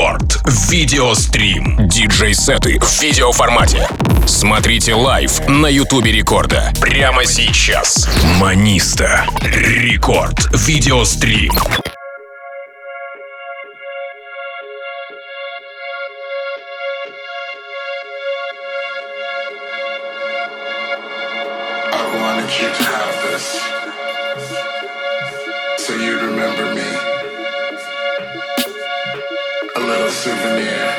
Record Video Stream. Диджей-сеты в видеоформате. Смотрите live на Ютубе Рекорда. Прямо сейчас. Monista. Record Video Stream. Это Рекорд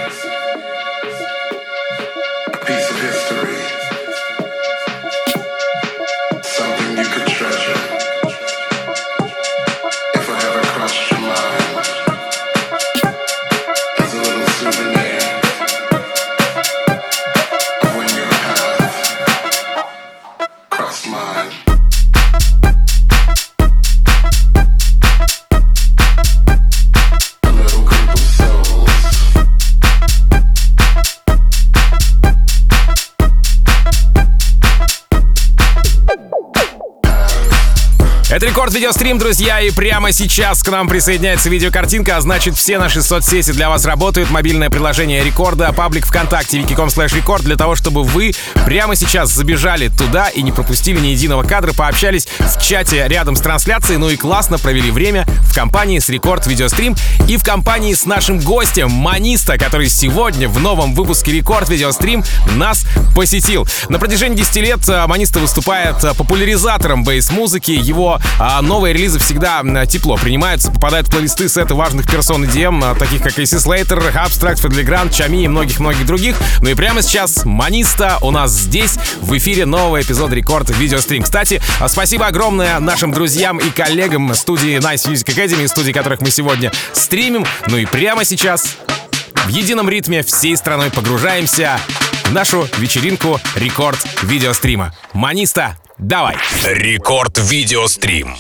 Видеострим, друзья, и прямо сейчас к нам присоединяется видеокартинка, а значит все наши соцсети для вас работают. Мобильное приложение Рекорда, паблик ВКонтакте, wiki.com slash рекорд, для того, чтобы вы прямо сейчас забежали туда и не пропустили ни единого кадра, пообщались в чате рядом с трансляцией, ну и классно провели время в компании с Рекорд Видеострим и в компании с нашим гостем Маниста, который сегодня в новом выпуске Рекорд Видеострим нас посетил. На протяжении 10 лет а, Маниста выступает а, популяризатором бейс-музыки, его а новые релизы всегда тепло принимаются, попадают в плейлисты сеты важных персон EDM, а, таких как AC Slater, Abstract, Fedley Grant, Чами и многих-многих других. Ну и прямо сейчас Маниста у нас здесь в эфире новый эпизод Рекорд Видеострим. Кстати, а, спасибо огромное нашим друзьям и коллегам студии Nice Music Academy, студии которых мы сегодня стримим. Ну и прямо сейчас в едином ритме всей страной погружаемся в нашу вечеринку рекорд видеострима. Маниста, Давай. Рекорд видеострим.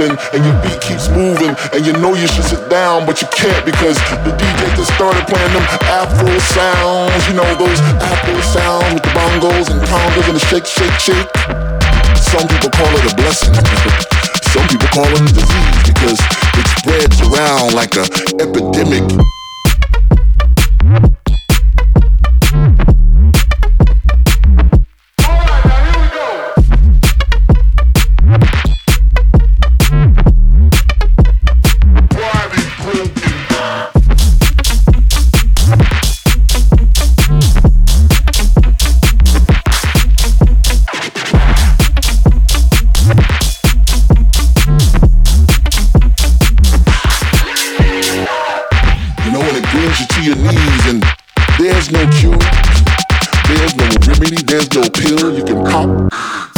And your beat keeps moving and you know you should sit down but you can't because the DJ just started playing them Afro sounds, you know those Afro sounds with the bongos and congas and the shake, shake, shake. Some people call it a blessing. Some people call it a disease because it spreads around like an epidemic. brings you to your knees and there's no cure, there's no remedy, there's no pill you can pop.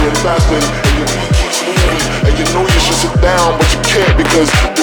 and you, moving, and you know you should sit down, but you can't because.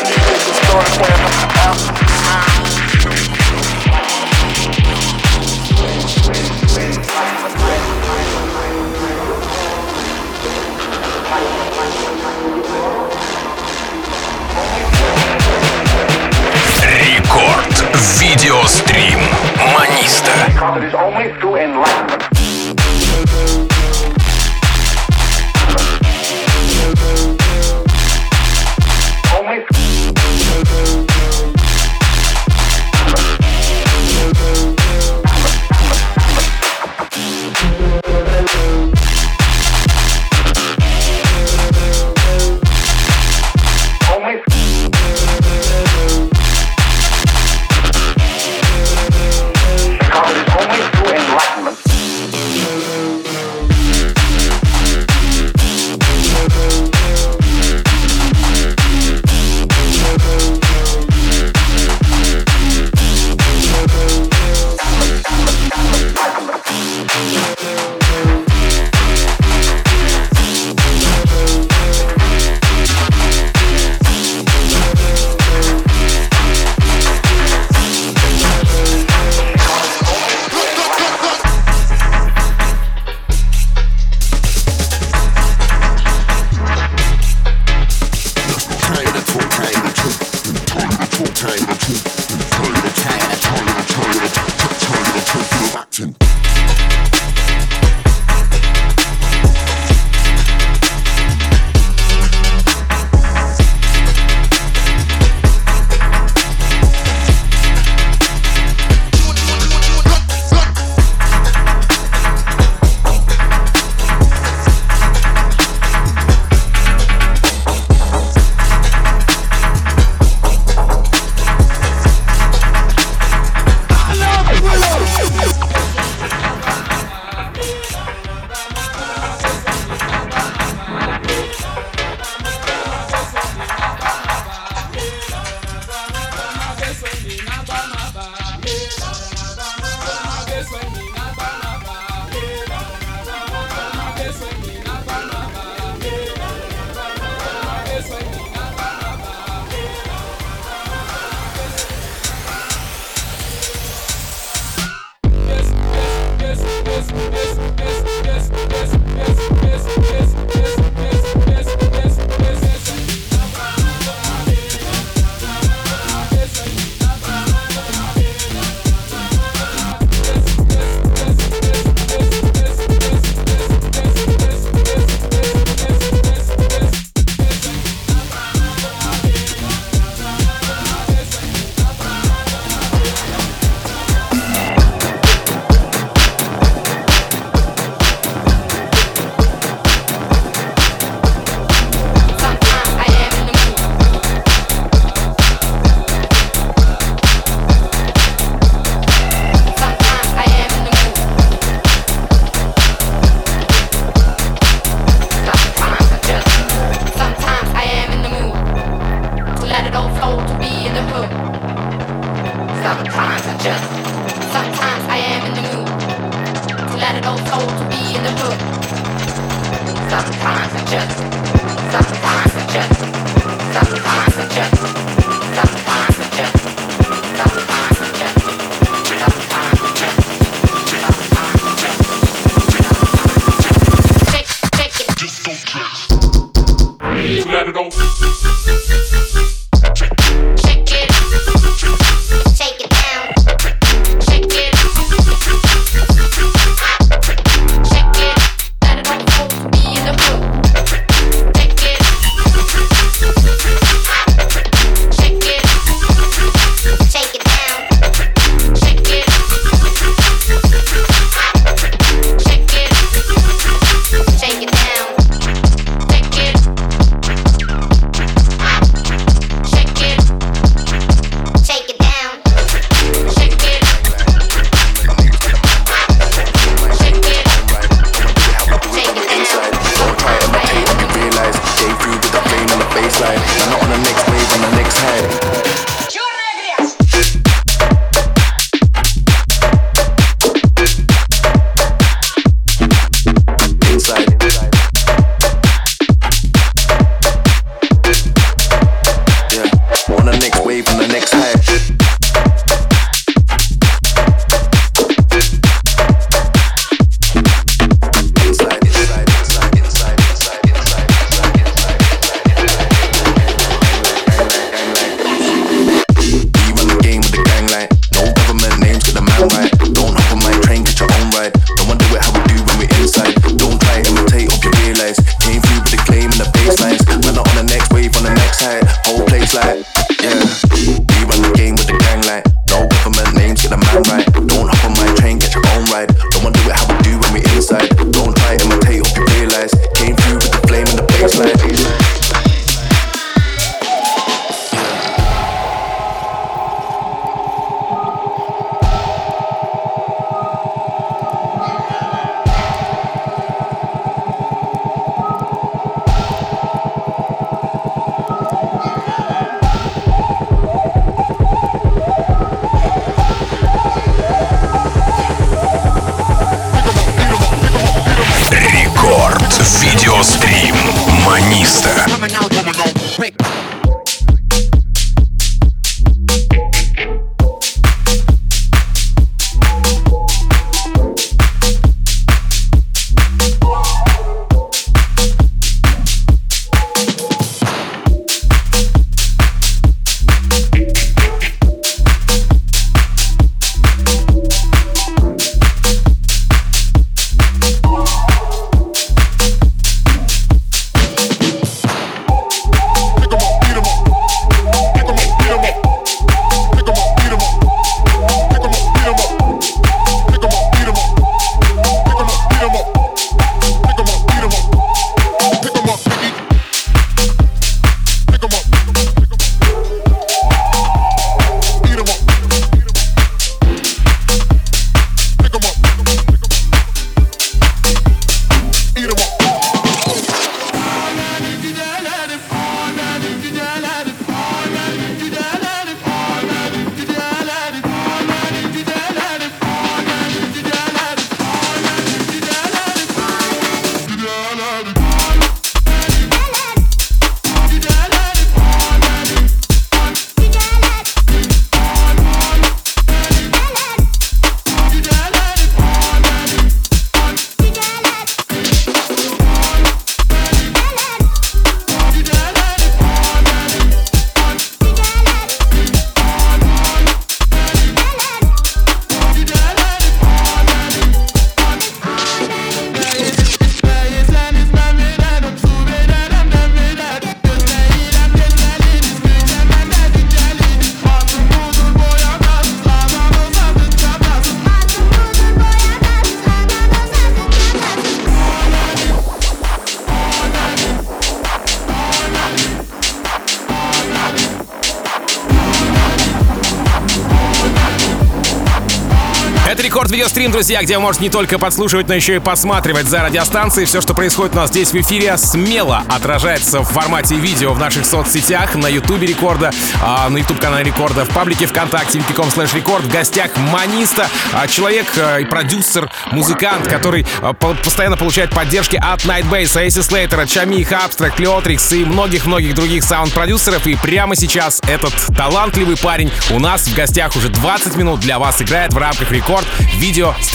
Друзья, где вы можете не только подслушивать, но еще и посматривать за радиостанцией. Все, что происходит у нас здесь в эфире, смело отражается в формате видео в наших соцсетях, на ютубе Рекорда, а, на ютуб-канале Рекорда, в паблике ВКонтакте, wiki.com slash рекорд, в гостях Маниста, а, человек а, и продюсер, музыкант, который по постоянно получает поддержки от Nightbase, Эйси Слейтера, Чами, Абстракт, Леотрикс и многих-многих других саунд-продюсеров. И прямо сейчас этот талантливый парень у нас в гостях уже 20 минут для вас играет в рамках Рекорд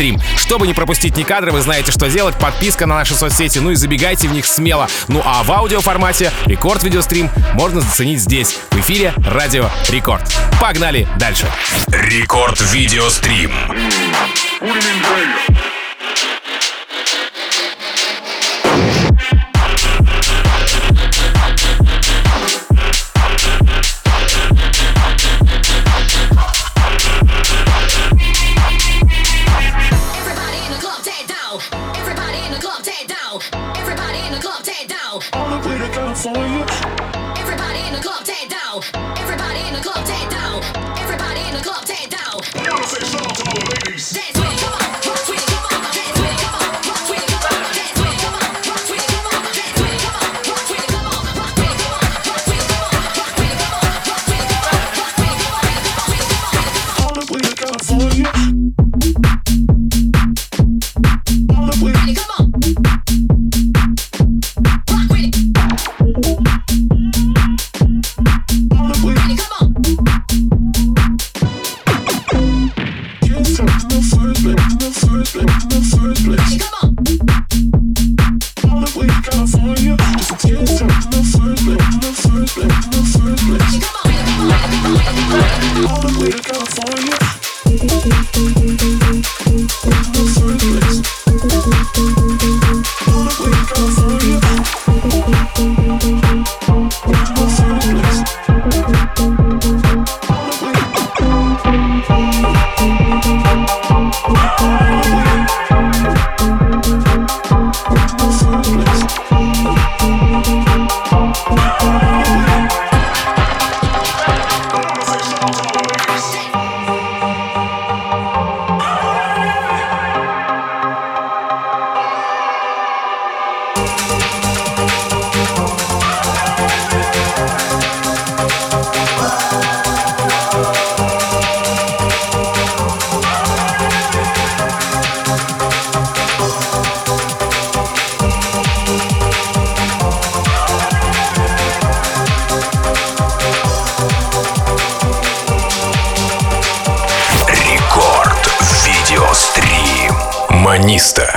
видеострим. Чтобы не пропустить ни кадры, вы знаете, что делать. Подписка на наши соцсети, ну и забегайте в них смело. Ну а в аудиоформате рекорд видеострим можно заценить здесь, в эфире Радио Рекорд. Погнали дальше. Рекорд видеострим. Гуманиста.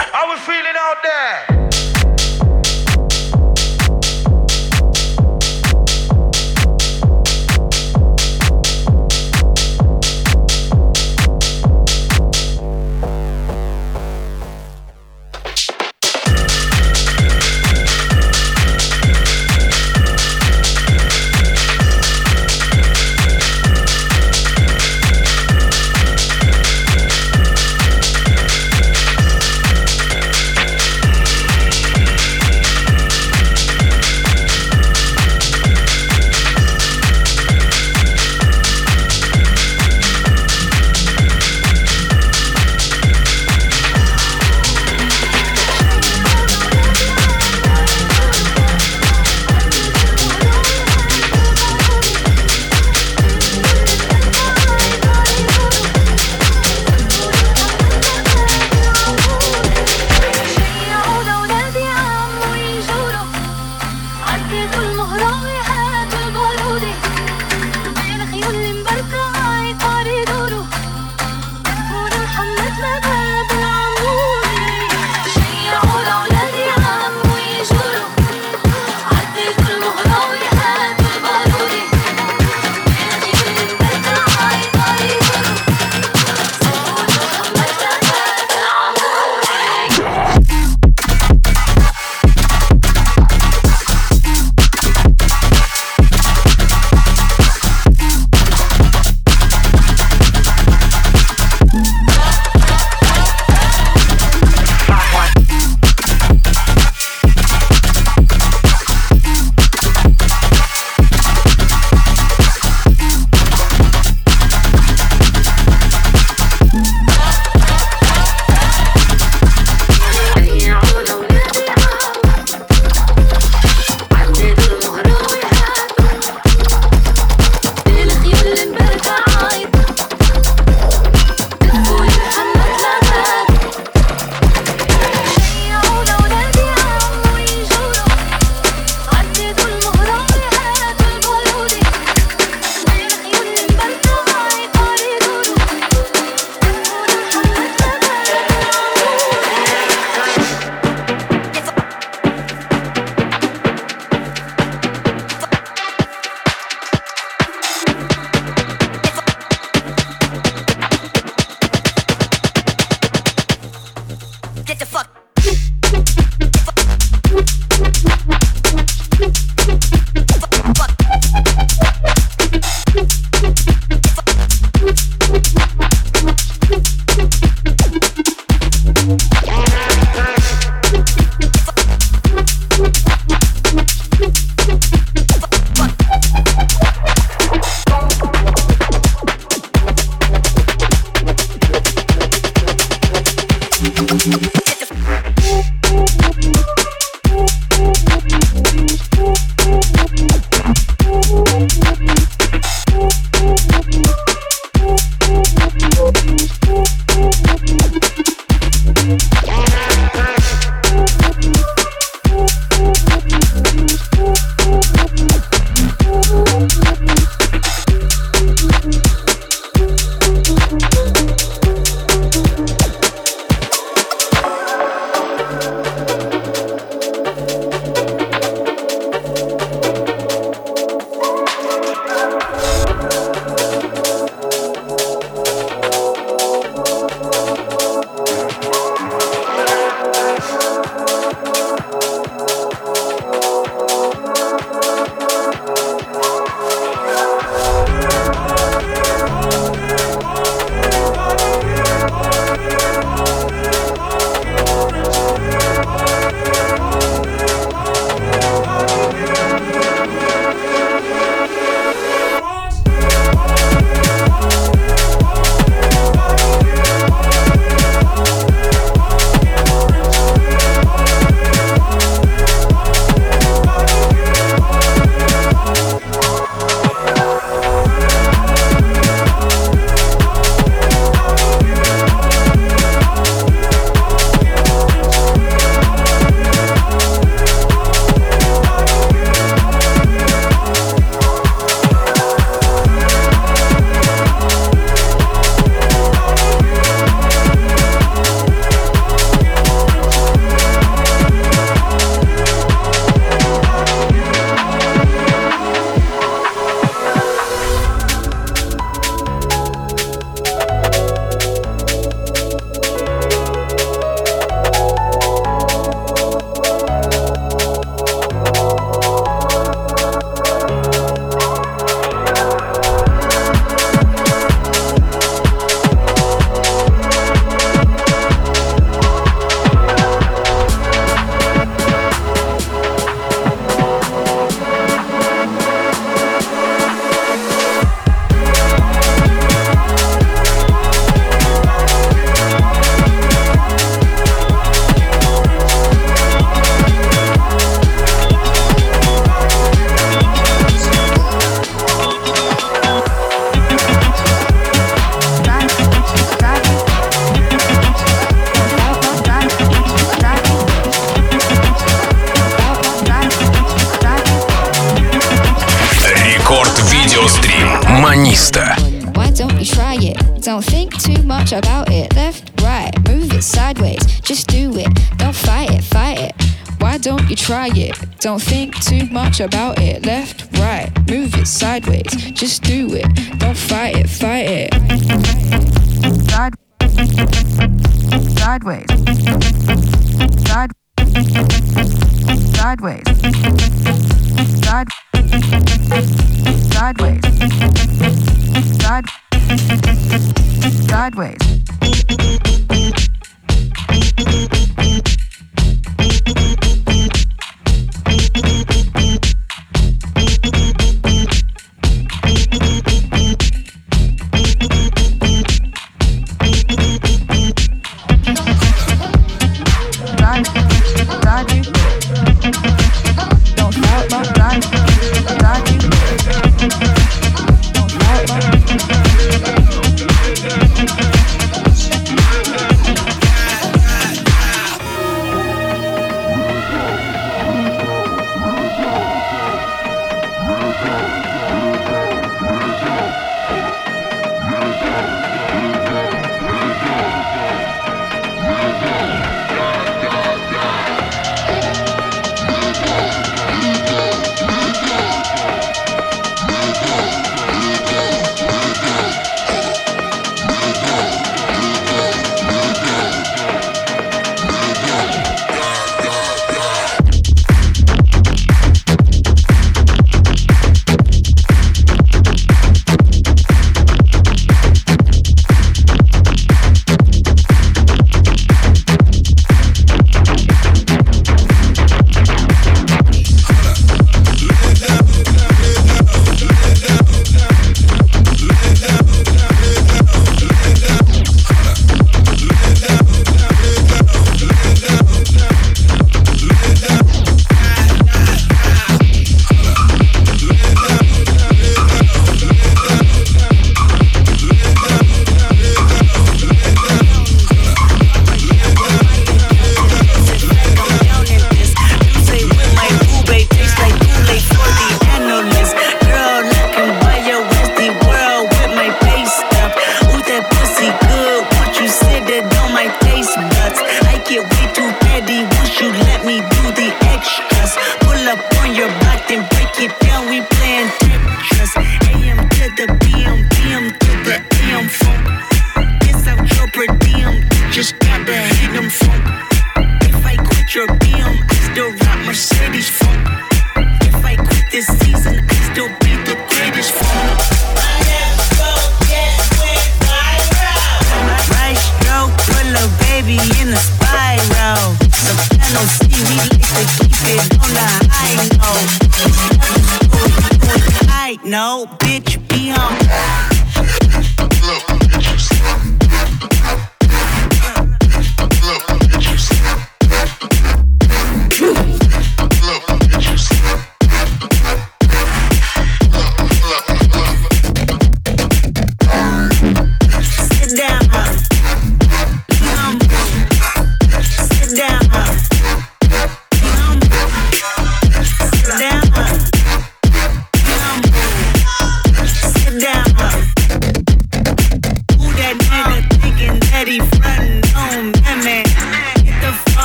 About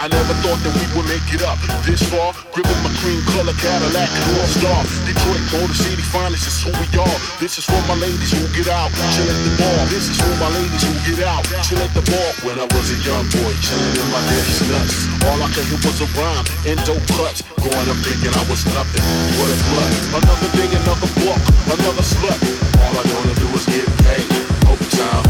I never thought that we would make it up this far. Gripping my cream color Cadillac North Star. Detroit, Motor City finest is who we are. This is for my ladies who get out, chill at the bar. This is for my ladies who get out, chill at the bar. When I was a young boy, chilling in my daddy's nuts. All I could hear was a rhyme and dope cuts. Growing up thinking I was nothing. What a blood. Another day, another book, another slut. All I wanna do is get paid. Overtime, don't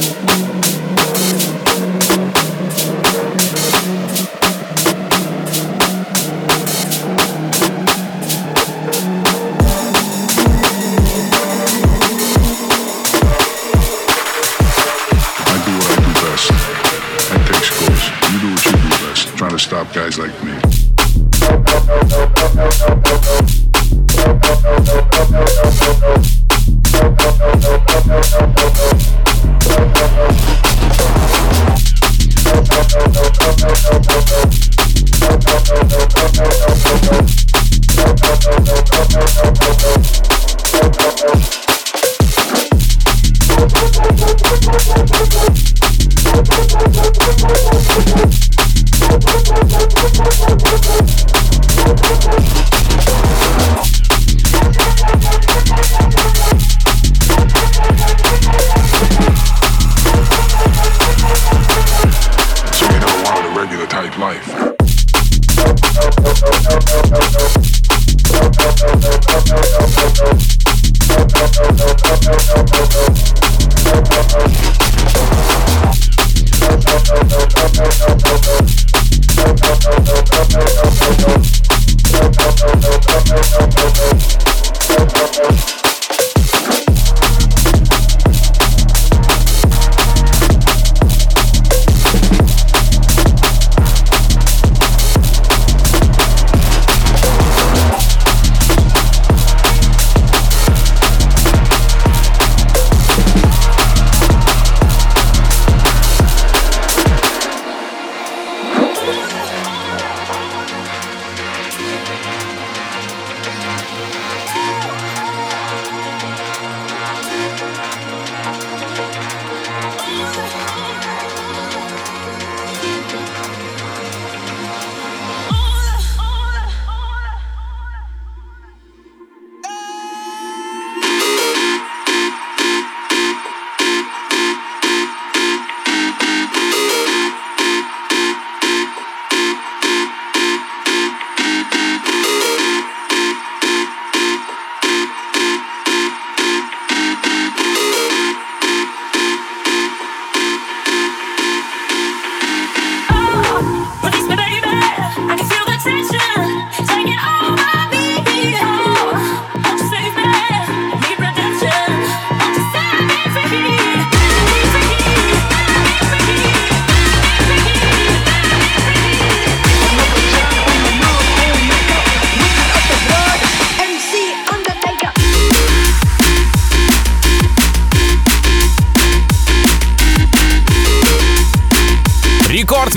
stop guys like me.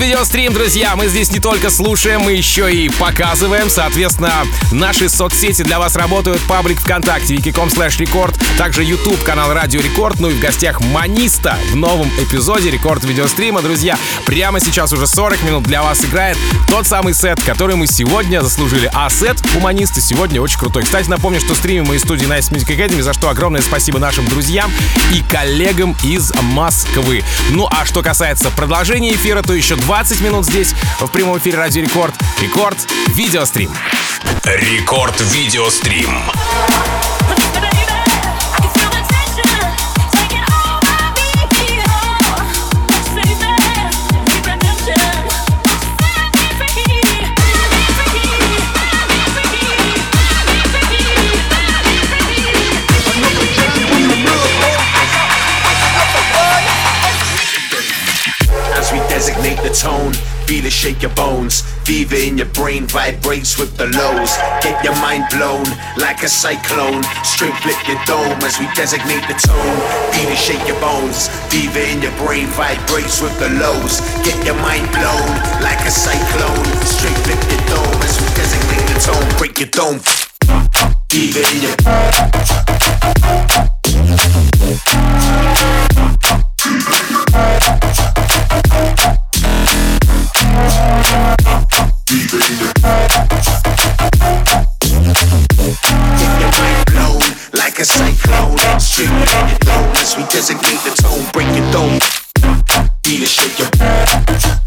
Video Stream, друзья. Мы здесь не только слушаем, мы еще и показываем. Соответственно, наши соцсети для вас работают. Паблик ВКонтакте, vk.com slash record. Также YouTube, канал Радио Рекорд. Ну и в гостях Monista в новом эпизоде Рекорд Видеострима. Друзья, прямо сейчас уже 40 минут для вас играет тот самый сет, который мы сегодня заслужили. А сет у Monista сегодня очень крутой. Кстати, напомню, что стримим мы из студии Nice Music Academy, за что огромное спасибо нашим друзьям и коллегам из Москвы. Ну а что касается продолжения эфира, то еще 20 минут здесь в прямом эфире Радио Рекорд. Record Video Stream. Record Video Stream. Tone, feel shake your bones. Fever in your brain vibrates with the lows. Get your mind blown like a cyclone. Straight flip your dome as we designate the tone. Feel shake your bones. Fever in your brain vibrates with the lows. Get your mind blown like a cyclone. Straight flip your dome as we designate the tone. Break your dome. Fever in your. Straight in your designate the tone. Break your dome. Feel it shake your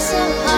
so high.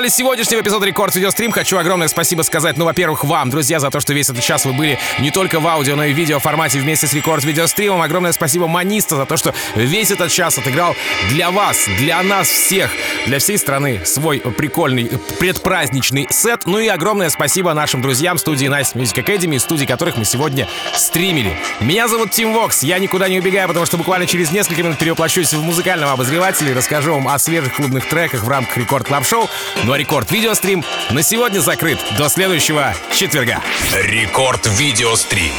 Финале сегодняшнего эпизода Record Video Stream хочу огромное спасибо сказать, ну, во-первых, вам, друзья, за то, что весь этот час вы были не только в аудио, но и в видео формате вместе с Рекорд Видеостримом. Огромное спасибо Monista за то, что весь этот час отыграл для вас, для нас всех, для всей страны свой прикольный предпраздничный сет. Ну и огромное спасибо нашим друзьям студии Nice Music Academy, студии которых мы сегодня стримили. Меня зовут Тим Вокс, я никуда не убегаю, потому что буквально через несколько минут перевоплощусь в музыкального обозревателя и расскажу вам о свежих клубных треках в рамках Record Club Show. А Рекорд Видеострим на сегодня закрыт. До следующего четверга. Рекорд Видеострим.